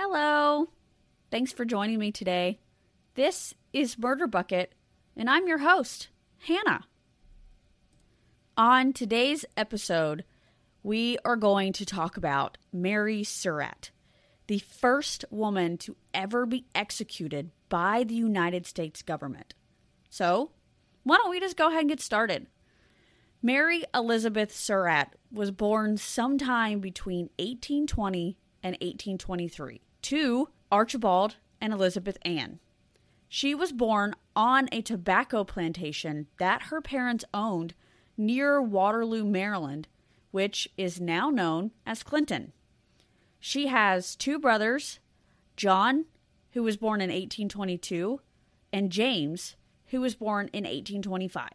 Hello. Thanks for joining me today. This is Murder Bucket, and I'm your host, Hannah. On today's episode, we are going to talk about Mary Surratt, the first woman to ever be executed by the United States government. So, why don't we just go ahead and get started? Mary Elizabeth Surratt was born sometime between 1820 and 1823 to Archibald and Elizabeth Ann. She was born on a tobacco plantation that her parents owned near Waterloo, Maryland, which is now known as Clinton. She has two brothers, John, who was born in 1822, and James, who was born in 1825.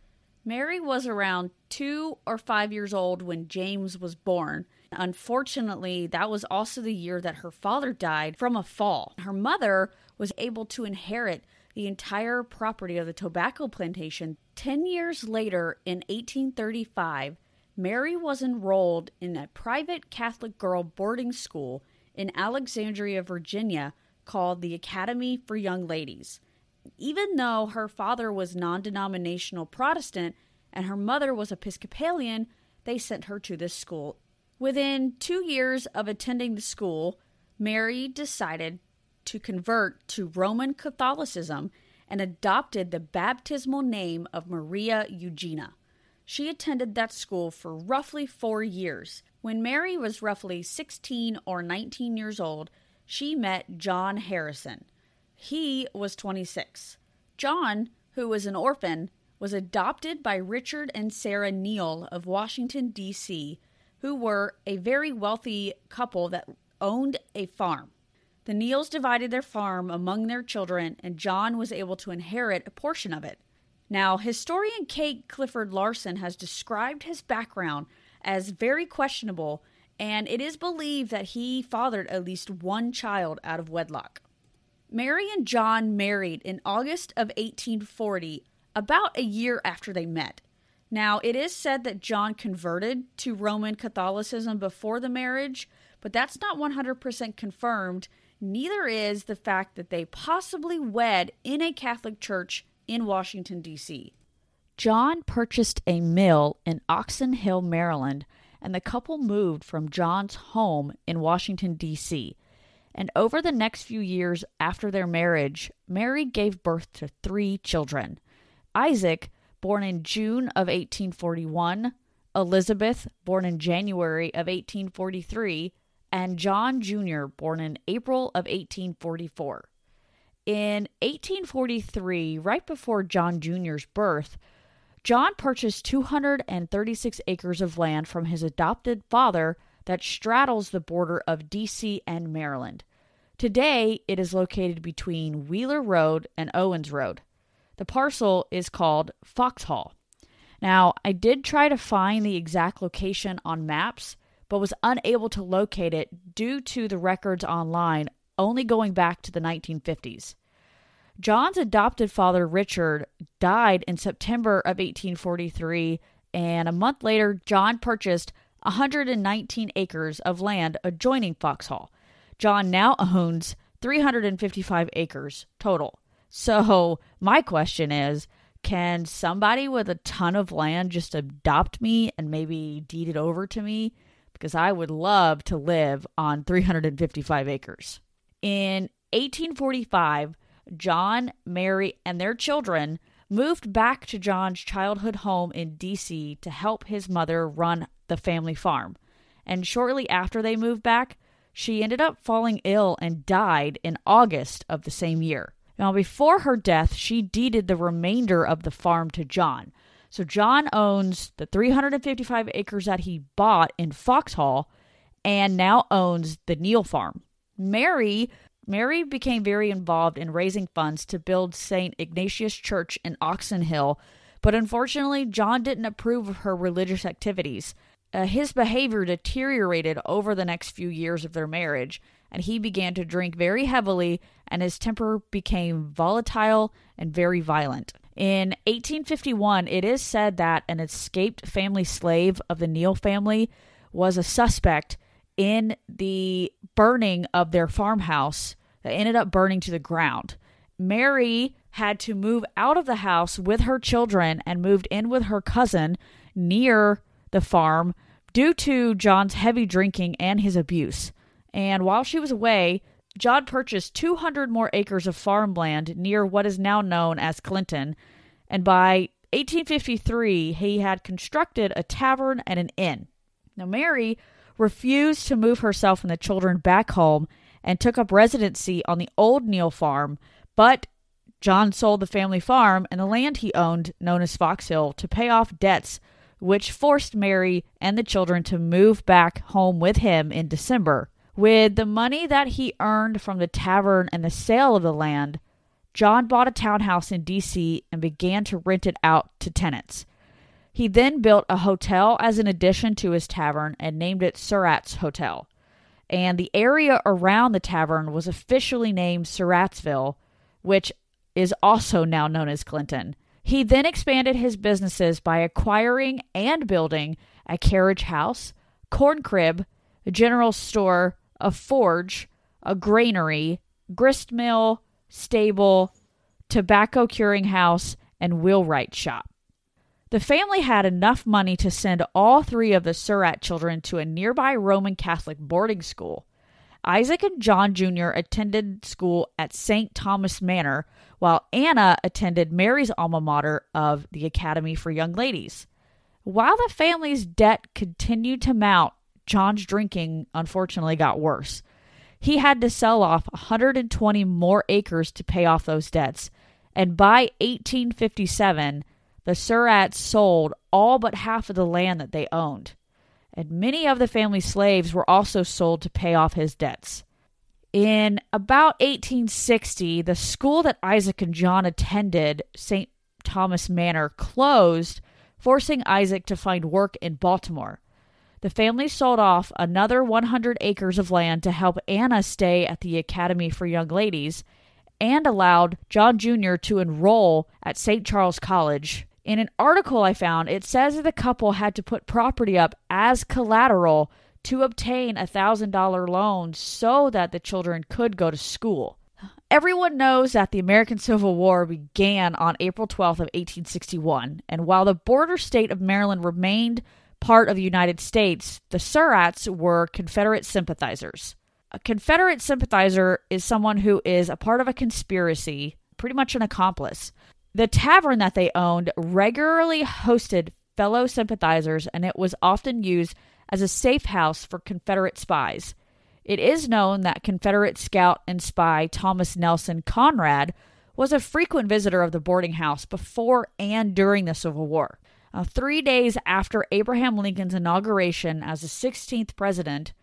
Mary was around two or five years old when James was born. Unfortunately, that was also the year that her father died from a fall. Her mother was able to inherit the entire property of the tobacco plantation. Ten years later, in 1835, Mary was enrolled in a private Catholic girl boarding school in Alexandria, Virginia, called the Academy for Young Ladies even though her father was non denominational Protestant and her mother was Episcopalian, they sent her to this school. Within two years of attending the school, Mary decided to convert to Roman Catholicism and adopted the baptismal name of Maria Eugenia. She attended that school for roughly four years. When Mary was roughly 16 or 19 years old, she met John Harrison. He was 26. John, who was an orphan, was adopted by Richard and Sarah Neal of Washington, D.C., who were a very wealthy couple that owned a farm. The Neals divided their farm among their children, and John was able to inherit a portion of it. Now, historian Kate Clifford Larson has described his background as very questionable, and it is believed that he fathered at least one child out of wedlock. Mary and John married in August of 1840, about a year after they met. Now, it is said that John converted to Roman Catholicism before the marriage, but that's not 100% confirmed. Neither is the fact that they possibly wed in a Catholic church in Washington, D.C. John purchased a mill in Oxon Hill, Maryland, and the couple moved from John's home in Washington, D.C. And over the next few years after their marriage, Mary gave birth to three children Isaac, born in June of 1841, Elizabeth, born in January of 1843, and John Jr., born in April of 1844. In 1843, right before John Jr.'s birth, John purchased 236 acres of land from his adopted father that straddles the border of DC and Maryland. Today, it is located between Wheeler Road and Owens Road. The parcel is called Foxhall. Now, I did try to find the exact location on maps, but was unable to locate it due to the records online only going back to the 1950s. John's adopted father, Richard, died in September of 1843, and a month later, John purchased 119 acres of land adjoining Foxhall. John now owns 355 acres total. So, my question is can somebody with a ton of land just adopt me and maybe deed it over to me? Because I would love to live on 355 acres. In 1845, John, Mary, and their children moved back to John's childhood home in D.C. to help his mother run the family farm. And shortly after they moved back, she ended up falling ill and died in August of the same year. Now, before her death, she deeded the remainder of the farm to John. So, John owns the 355 acres that he bought in Foxhall and now owns the Neal farm. Mary Mary became very involved in raising funds to build St. Ignatius Church in Oxon Hill, but unfortunately, John didn't approve of her religious activities. Uh, his behavior deteriorated over the next few years of their marriage, and he began to drink very heavily, and his temper became volatile and very violent. In 1851, it is said that an escaped family slave of the Neal family was a suspect in the burning of their farmhouse that ended up burning to the ground. Mary had to move out of the house with her children and moved in with her cousin near the farm due to John's heavy drinking and his abuse. And while she was away, John purchased 200 more acres of farmland near what is now known as Clinton, and by 1853 he had constructed a tavern and an inn. Now, Mary refused to move herself and the children back home and took up residency on the old Neal farm, but John sold the family farm and the land he owned, known as Fox Hill, to pay off debts, which forced Mary and the children to move back home with him in December. With the money that he earned from the tavern and the sale of the land, John bought a townhouse in D.C. and began to rent it out to tenants. He then built a hotel as an addition to his tavern and named it Surratt's Hotel. And the area around the tavern was officially named Surrattsville, which is also now known as Clinton. He then expanded his businesses by acquiring and building a carriage house, corn crib, a general store, a forge, a granary, grist mill, stable, tobacco curing house, and wheelwright shop. The family had enough money to send all three of the Surratt children to a nearby Roman Catholic boarding school. Isaac and John Jr. attended school at St. Thomas Manor, while Anna attended Mary's alma mater of the Academy for Young Ladies. While the family's debt continued to mount, John's drinking unfortunately got worse. He had to sell off 120 more acres to pay off those debts, and by 1857, the Surratts sold all but half of the land that they owned, and many of the family's slaves were also sold to pay off his debts. In about 1860, the school that Isaac and John attended, St. Thomas Manor, closed, forcing Isaac to find work in Baltimore. The family sold off another 100 acres of land to help Anna stay at the Academy for Young Ladies and allowed John Jr. to enroll at St. Charles College in an article I found, it says that the couple had to put property up as collateral to obtain a $1,000 loan so that the children could go to school. Everyone knows that the American Civil War began on April 12th of 1861, and while the border state of Maryland remained part of the United States, the Surratts were Confederate sympathizers. A Confederate sympathizer is someone who is a part of a conspiracy, pretty much an accomplice. The tavern that they owned regularly hosted fellow sympathizers, and it was often used as a safe house for Confederate spies. It is known that Confederate scout and spy Thomas Nelson Conrad was a frequent visitor of the boarding house before and during the Civil War. Uh, three days after Abraham Lincoln's inauguration as the 16th president,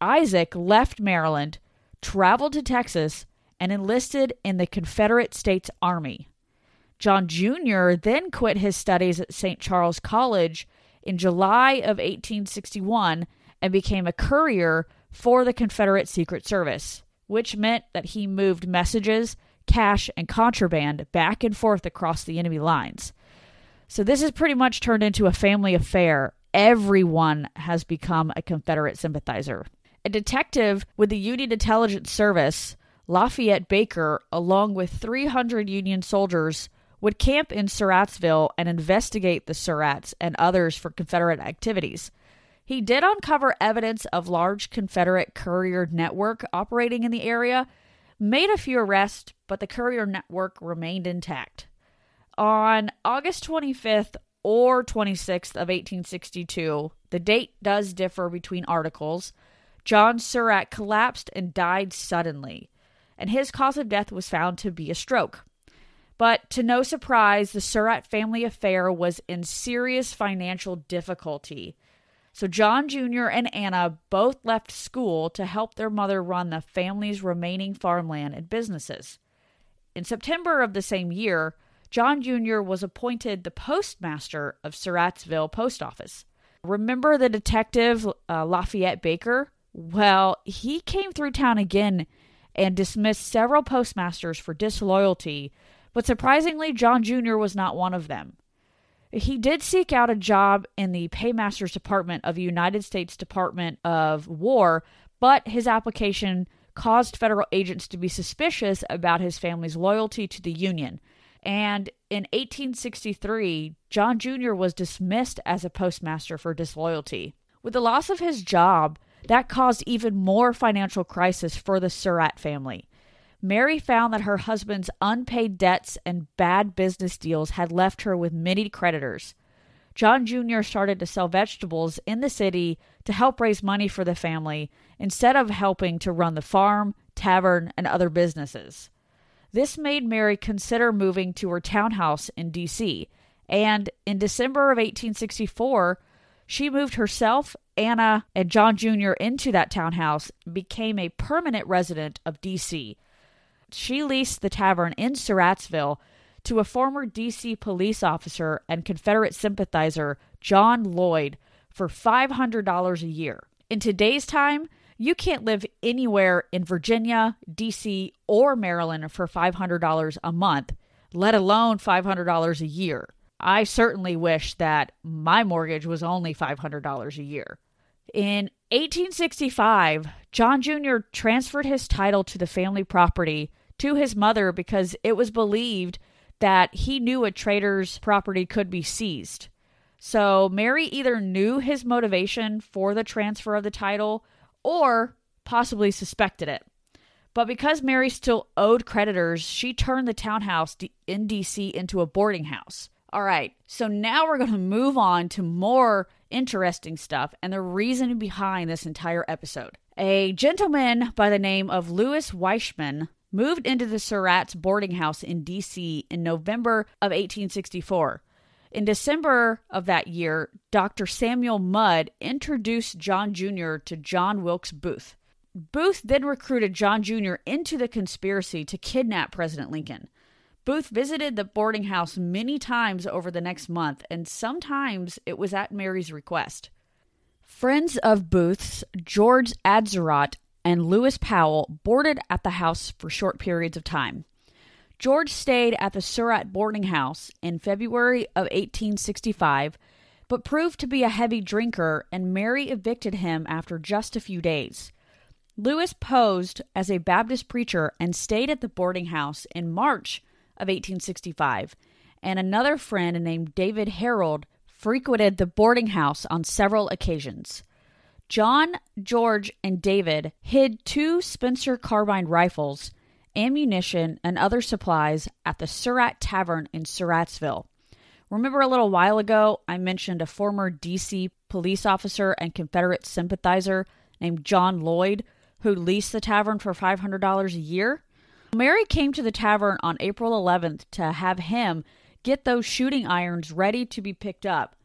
Isaac left Maryland, traveled to Texas, and enlisted in the Confederate States Army. John Jr. then quit his studies at St. Charles College in July of 1861 and became a courier for the Confederate Secret Service, which meant that he moved messages, cash, and contraband back and forth across the enemy lines. So this has pretty much turned into a family affair. Everyone has become a Confederate sympathizer. A detective with the Union Intelligence Service, Lafayette Baker, along with 300 Union soldiers, would camp in Surrattsville and investigate the Surratts and others for Confederate activities. He did uncover evidence of large Confederate courier network operating in the area, made a few arrests, but the courier network remained intact. On August 25th or 26th of 1862, the date does differ between articles, John Surratt collapsed and died suddenly, and his cause of death was found to be a stroke. But to no surprise, the Surratt family affair was in serious financial difficulty. So John Jr. and Anna both left school to help their mother run the family's remaining farmland and businesses. In September of the same year, John Jr. was appointed the postmaster of Surrattsville Post Office. Remember the detective uh, Lafayette Baker? Well, he came through town again and dismissed several postmasters for disloyalty, but surprisingly, John Jr. was not one of them. He did seek out a job in the Paymasters Department of the United States Department of War, but his application caused federal agents to be suspicious about his family's loyalty to the Union. And in 1863, John Jr. was dismissed as a postmaster for disloyalty. With the loss of his job, that caused even more financial crisis for the Surratt family. Mary found that her husband's unpaid debts and bad business deals had left her with many creditors. John Jr. started to sell vegetables in the city to help raise money for the family instead of helping to run the farm, tavern, and other businesses. This made Mary consider moving to her townhouse in D.C., and in December of 1864, she moved herself, Anna, and John Jr. into that townhouse and became a permanent resident of D.C she leased the tavern in Surrattsville to a former DC police officer and Confederate sympathizer, John Lloyd, for $500 a year. In today's time, you can't live anywhere in Virginia, DC, or Maryland for $500 a month, let alone $500 a year. I certainly wish that my mortgage was only $500 a year. In 1865, John Jr. transferred his title to the family property to his mother because it was believed that he knew a traitor's property could be seized. So Mary either knew his motivation for the transfer of the title or possibly suspected it. But because Mary still owed creditors, she turned the townhouse in DC into a boarding house. All right, so now we're going to move on to more interesting stuff and the reason behind this entire episode. A gentleman by the name of Louis Weishman moved into the Surratt's boarding house in D.C. in November of 1864. In December of that year, Dr. Samuel Mudd introduced John Jr. to John Wilkes Booth. Booth then recruited John Jr. into the conspiracy to kidnap President Lincoln. Booth visited the boarding house many times over the next month, and sometimes it was at Mary's request. Friends of Booth's, George Atzerodt and Lewis Powell boarded at the house for short periods of time. George stayed at the Surratt boarding house in February of 1865, but proved to be a heavy drinker, and Mary evicted him after just a few days. Lewis posed as a Baptist preacher and stayed at the boarding house in March of 1865, and another friend named David Herold frequented the boarding house on several occasions. John, George, and David hid two Spencer carbine rifles, ammunition, and other supplies at the Surratt Tavern in Surrattsville. Remember a little while ago, I mentioned a former DC police officer and Confederate sympathizer named John Lloyd who leased the tavern for $500 a year? Mary came to the tavern on April 11th to have him get those shooting irons ready to be picked up,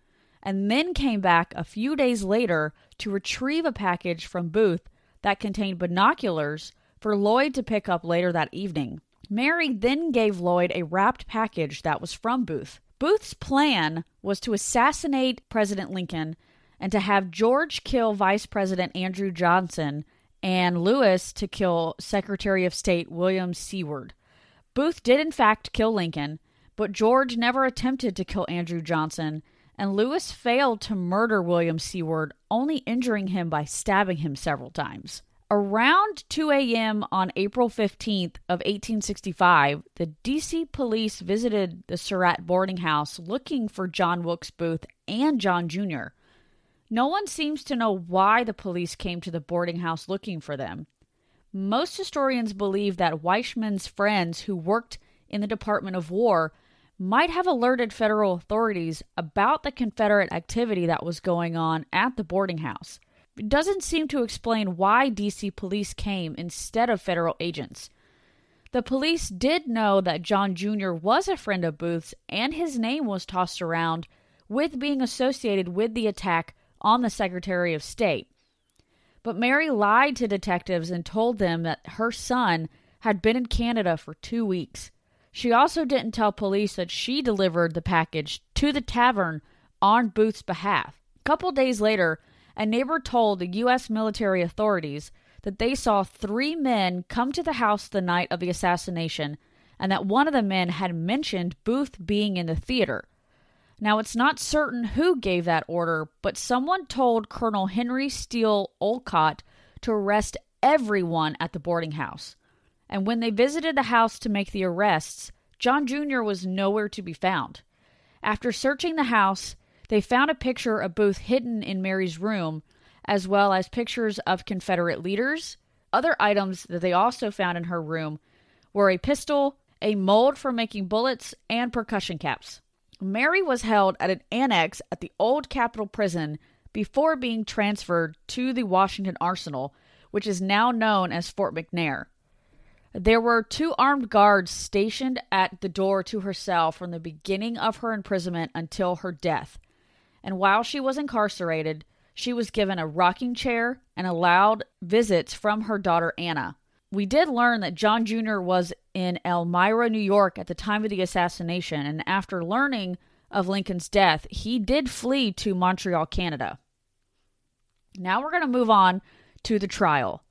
and then came back a few days later to retrieve a package from Booth that contained binoculars for Lloyd to pick up later that evening. Mary then gave Lloyd a wrapped package that was from Booth. Booth's plan was to assassinate President Lincoln and to have George kill Vice President Andrew Johnson and Lewis to kill Secretary of State William Seward. Booth did, in fact, kill Lincoln, but George never attempted to kill Andrew Johnson and Lewis failed to murder William Seward, only injuring him by stabbing him several times. Around 2 a.m. on April 15th of 1865, the DC police visited the Surratt boarding house looking for John Wilkes Booth and John Jr. No one seems to know why the police came to the boarding house looking for them. Most historians believe that Weishman's friends who worked in the Department of War might have alerted federal authorities about the Confederate activity that was going on at the boarding house. Doesn't seem to explain why DC police came instead of federal agents. The police did know that John Jr. was a friend of Booth's and his name was tossed around with being associated with the attack on the Secretary of State. But Mary lied to detectives and told them that her son had been in Canada for two weeks. She also didn't tell police that she delivered the package to the tavern on Booth's behalf. A couple days later, a neighbor told the U.S. military authorities that they saw three men come to the house the night of the assassination and that one of the men had mentioned Booth being in the theater. Now, it's not certain who gave that order, but someone told Colonel Henry Steele Olcott to arrest everyone at the boarding house. And when they visited the house to make the arrests, John Jr. was nowhere to be found. After searching the house, they found a picture of Booth hidden in Mary's room, as well as pictures of Confederate leaders. Other items that they also found in her room were a pistol, a mold for making bullets, and percussion caps. Mary was held at an annex at the old Capitol Prison before being transferred to the Washington Arsenal, which is now known as Fort McNair. There were two armed guards stationed at the door to her cell from the beginning of her imprisonment until her death. And while she was incarcerated, she was given a rocking chair and allowed visits from her daughter Anna. We did learn that John Jr. was in Elmira, New York at the time of the assassination, and after learning of Lincoln's death, he did flee to Montreal, Canada. Now we're going to move on to the trial.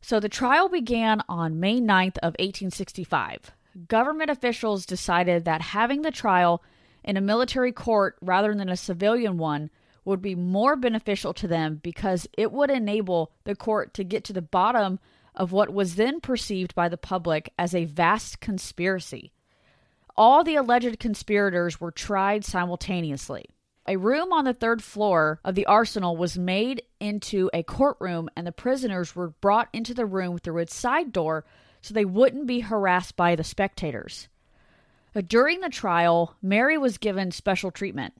So the trial began on May 9th of 1865. Government officials decided that having the trial in a military court rather than a civilian one would be more beneficial to them because it would enable the court to get to the bottom of what was then perceived by the public as a vast conspiracy. All the alleged conspirators were tried simultaneously. A room on the third floor of the arsenal was made into a courtroom, and the prisoners were brought into the room through its side door so they wouldn't be harassed by the spectators. During the trial, Mary was given special treatment.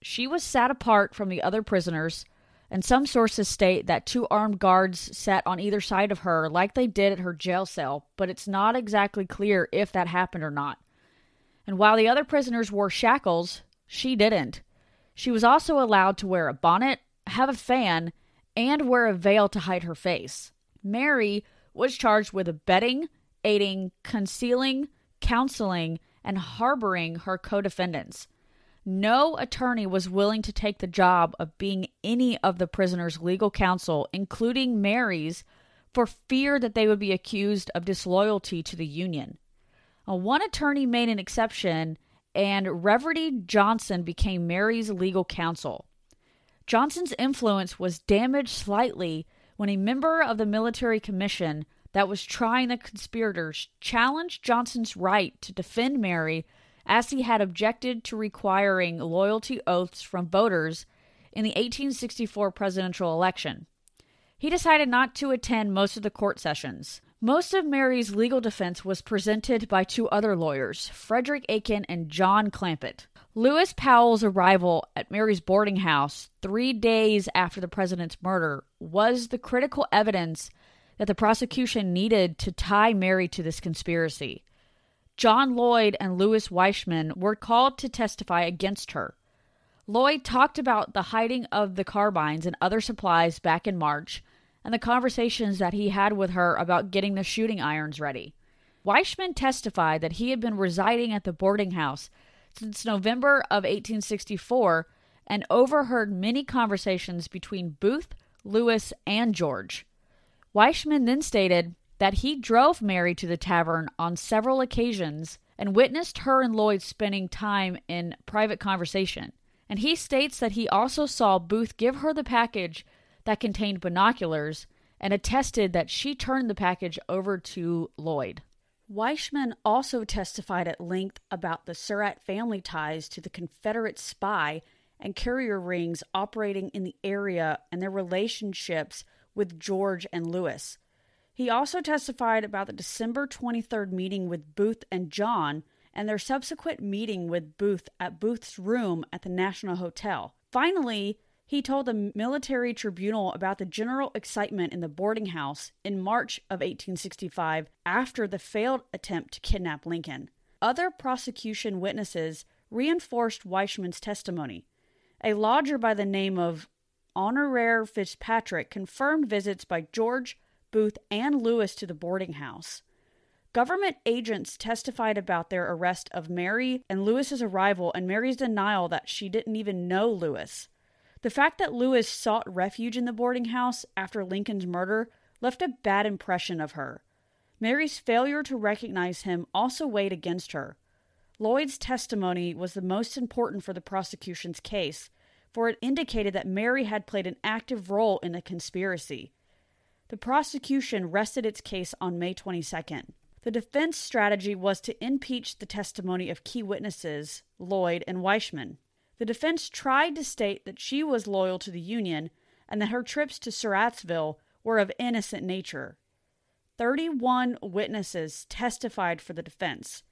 She was sat apart from the other prisoners and some sources state that two armed guards sat on either side of her like they did at her jail cell, but it's not exactly clear if that happened or not. And while the other prisoners wore shackles, she didn't. She was also allowed to wear a bonnet, have a fan, and wear a veil to hide her face. Mary was charged with abetting, aiding, concealing, counseling, and harboring her co defendants. No attorney was willing to take the job of being any of the prisoners' legal counsel, including Mary's, for fear that they would be accused of disloyalty to the Union. Uh, one attorney made an exception, and Reverdy Johnson became Mary's legal counsel. Johnson's influence was damaged slightly when a member of the military commission that was trying the conspirators challenged Johnson's right to defend Mary as he had objected to requiring loyalty oaths from voters in the 1864 presidential election. He decided not to attend most of the court sessions. Most of Mary's legal defense was presented by two other lawyers, Frederick Aiken and John Clampitt. Lewis Powell's arrival at Mary's boarding house three days after the president's murder was the critical evidence that the prosecution needed to tie Mary to this conspiracy. John Lloyd and Louis Weishman were called to testify against her. Lloyd talked about the hiding of the carbines and other supplies back in March and the conversations that he had with her about getting the shooting irons ready. Weishman testified that he had been residing at the boarding house since November of 1864 and overheard many conversations between Booth, Lewis, and George. Weichman then stated that he drove Mary to the tavern on several occasions and witnessed her and Lloyd spending time in private conversation. And he states that he also saw Booth give her the package that contained binoculars and attested that she turned the package over to Lloyd. Weishman also testified at length about the Surratt family ties to the Confederate spy and carrier rings operating in the area and their relationships with George and Lewis. He also testified about the December 23rd meeting with Booth and John and their subsequent meeting with Booth at Booth's room at the National Hotel. Finally, he told the military tribunal about the general excitement in the boarding house in March of 1865 after the failed attempt to kidnap Lincoln. Other prosecution witnesses reinforced Weishman's testimony. A lodger by the name of Honora Fitzpatrick confirmed visits by George, Booth, and Lewis to the boarding house. Government agents testified about their arrest of Mary and Lewis's arrival and Mary's denial that she didn't even know Lewis. The fact that Lewis sought refuge in the boarding house after Lincoln's murder left a bad impression of her. Mary's failure to recognize him also weighed against her. Lloyd's testimony was the most important for the prosecution's case, for it indicated that Mary had played an active role in the conspiracy. The prosecution rested its case on May 22nd. The defense strategy was to impeach the testimony of key witnesses, Lloyd and Weishman. The defense tried to state that she was loyal to the Union and that her trips to Surrattsville were of innocent nature. 31 witnesses testified for the defense.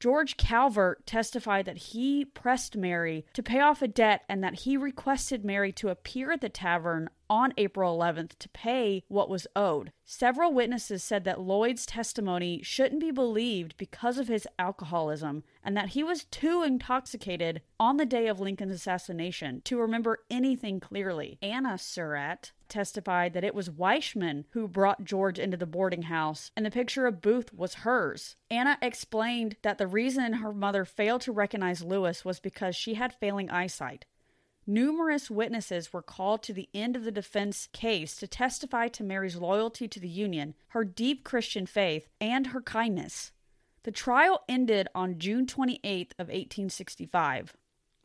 George Calvert testified that he pressed Mary to pay off a debt and that he requested Mary to appear at the tavern on April 11th to pay what was owed. Several witnesses said that Lloyd's testimony shouldn't be believed because of his alcoholism and that he was too intoxicated on the day of Lincoln's assassination to remember anything clearly. Anna Surratt testified that it was Weishman who brought George into the boarding house and the picture of Booth was hers. Anna explained that the reason her mother failed to recognize Lewis was because she had failing eyesight. Numerous witnesses were called to the end of the defense case to testify to Mary's loyalty to the Union, her deep Christian faith, and her kindness. The trial ended on June 28th of 1865.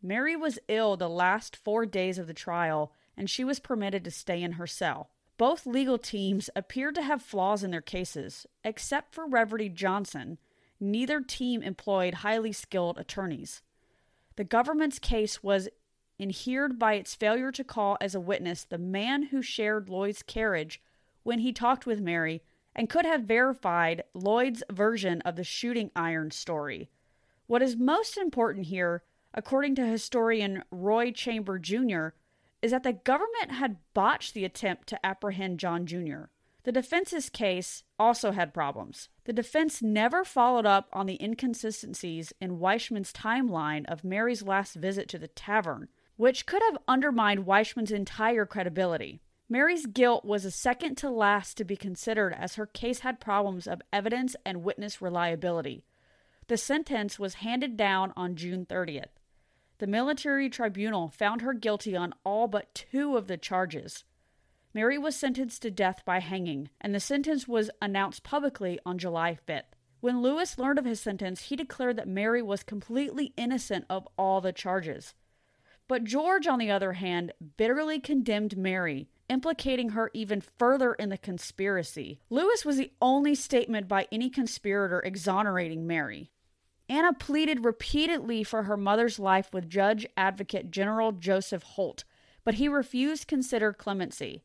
Mary was ill the last 4 days of the trial and she was permitted to stay in her cell. Both legal teams appeared to have flaws in their cases, except for Reverdy Johnson. Neither team employed highly skilled attorneys. The government's case was inhered by its failure to call as a witness the man who shared Lloyd's carriage when he talked with Mary and could have verified Lloyd's version of the shooting iron story. What is most important here, according to historian Roy Chamlee Jr., is that the government had botched the attempt to apprehend John Jr. The defense's case also had problems. The defense never followed up on the inconsistencies in Weishman's timeline of Mary's last visit to the tavern which could have undermined Weishman's entire credibility. Mary's guilt was a second to last to be considered as her case had problems of evidence and witness reliability. The sentence was handed down on June 30th. The military tribunal found her guilty on all but two of the charges. Mary was sentenced to death by hanging, and the sentence was announced publicly on July 5th. When Lewis learned of his sentence, he declared that Mary was completely innocent of all the charges. But George, on the other hand, bitterly condemned Mary, implicating her even further in the conspiracy. Lewis was the only statement by any conspirator exonerating Mary. Anna pleaded repeatedly for her mother's life with Judge Advocate General Joseph Holt, but he refused to consider clemency.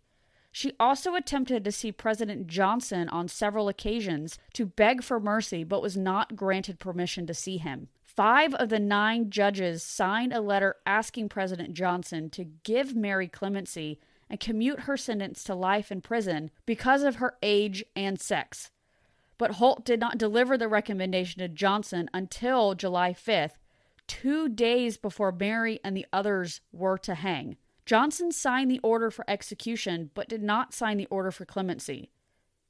She also attempted to see President Johnson on several occasions to beg for mercy, but was not granted permission to see him. Five of the nine judges signed a letter asking President Johnson to give Mary clemency and commute her sentence to life in prison because of her age and sex. But Holt did not deliver the recommendation to Johnson until July 5th, two days before Mary and the others were to hang. Johnson signed the order for execution, but did not sign the order for clemency.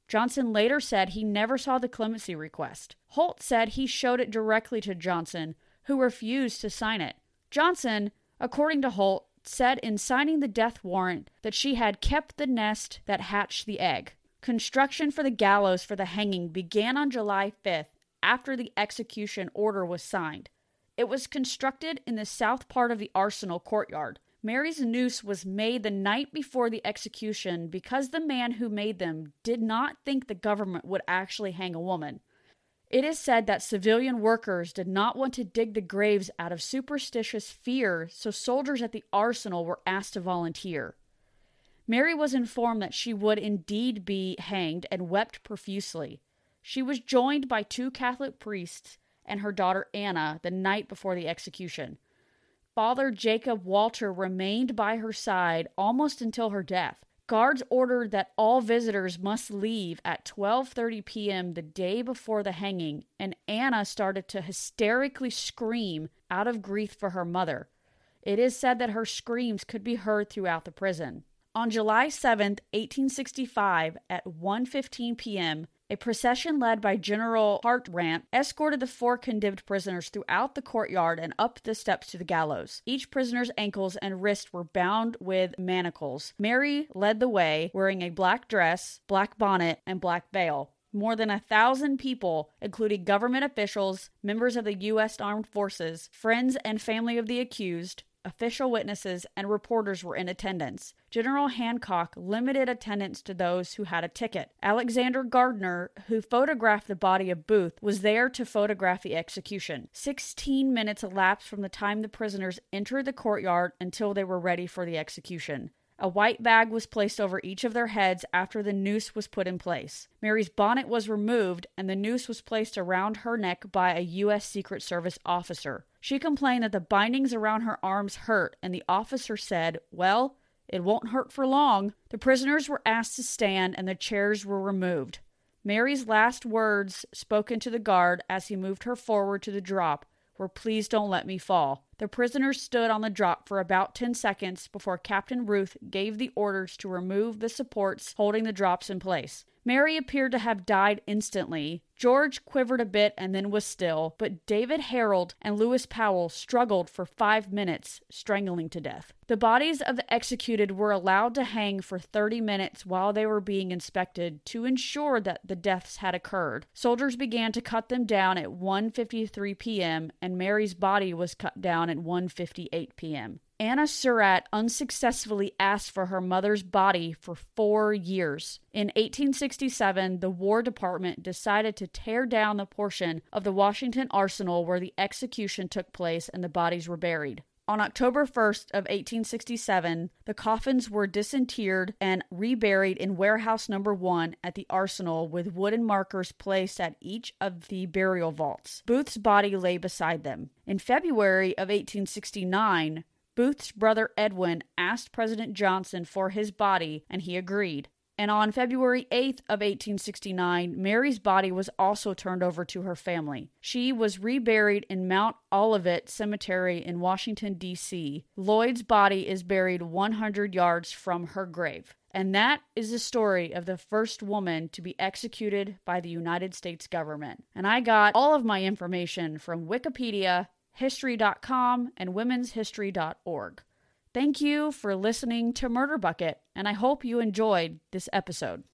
Johnson later said he never saw the clemency request. Holt said he showed it directly to Johnson, who refused to sign it. Johnson, according to Holt, said in signing the death warrant that she had kept the nest that hatched the egg. Construction for the gallows for the hanging began on July 5th after the execution order was signed. It was constructed in the south part of the arsenal courtyard. Mary's noose was made the night before the execution because the man who made them did not think the government would actually hang a woman. It is said that civilian workers did not want to dig the graves out of superstitious fear, so soldiers at the arsenal were asked to volunteer. Mary was informed that she would indeed be hanged and wept profusely. She was joined by two Catholic priests and her daughter Anna the night before the execution. Father Jacob Walter remained by her side almost until her death. Guards ordered that all visitors must leave at 12:30 p.m. the day before the hanging, and Anna started to hysterically scream out of grief for her mother. It is said that her screams could be heard throughout the prison. On July 7, 1865, at 1:15 p.m., a procession led by General Hartranft escorted the four condemned prisoners throughout the courtyard and up the steps to the gallows. Each prisoner's ankles and wrists were bound with manacles. Mary led the way, wearing a black dress, black bonnet, and black veil. More than a thousand people, including government officials, members of the U.S. Armed Forces, friends and family of the accused, official witnesses, and reporters were in attendance. General Hancock limited attendance to those who had a ticket. Alexander Gardner, who photographed the body of Booth, was there to photograph the execution. Sixteen minutes elapsed from the time the prisoners entered the courtyard until they were ready for the execution. A white bag was placed over each of their heads after the noose was put in place. Mary's bonnet was removed and the noose was placed around her neck by a U.S. Secret Service officer. She complained that the bindings around her arms hurt, and the officer said, Well, it won't hurt for long. The prisoners were asked to stand and the chairs were removed. Mary's last words, spoken to the guard as he moved her forward to the drop, were Please don't let me fall. The prisoners stood on the drop for about 10 seconds before Captain Ruth gave the orders to remove the supports holding the drops in place. Mary appeared to have died instantly. George quivered a bit and then was still, but David Herold and Lewis Powell struggled for five minutes, strangling to death. The bodies of the executed were allowed to hang for 30 minutes while they were being inspected to ensure that the deaths had occurred. Soldiers began to cut them down at 1:53 p.m. and Mary's body was cut down at 1:58 p.m. Anna Surratt unsuccessfully asked for her mother's body for four years. In 1867, the War Department decided to tear down the portion of the Washington Arsenal where the execution took place and the bodies were buried. On October 1st of 1867, the coffins were disinterred and reburied in warehouse number 1 at the arsenal with wooden markers placed at each of the burial vaults. Booth's body lay beside them. In February of 1869, Booth's brother Edwin asked President Johnson for his body, and he agreed. And on February 8th of 1869, Mary's body was also turned over to her family. She was reburied in Mount Olivet Cemetery in Washington, D.C. Lloyd's body is buried 100 yards from her grave. And that is the story of the first woman to be executed by the United States government. And I got all of my information from Wikipedia, history.com, and womenshistory.org. Thank you for listening to Murder Bucket, and I hope you enjoyed this episode.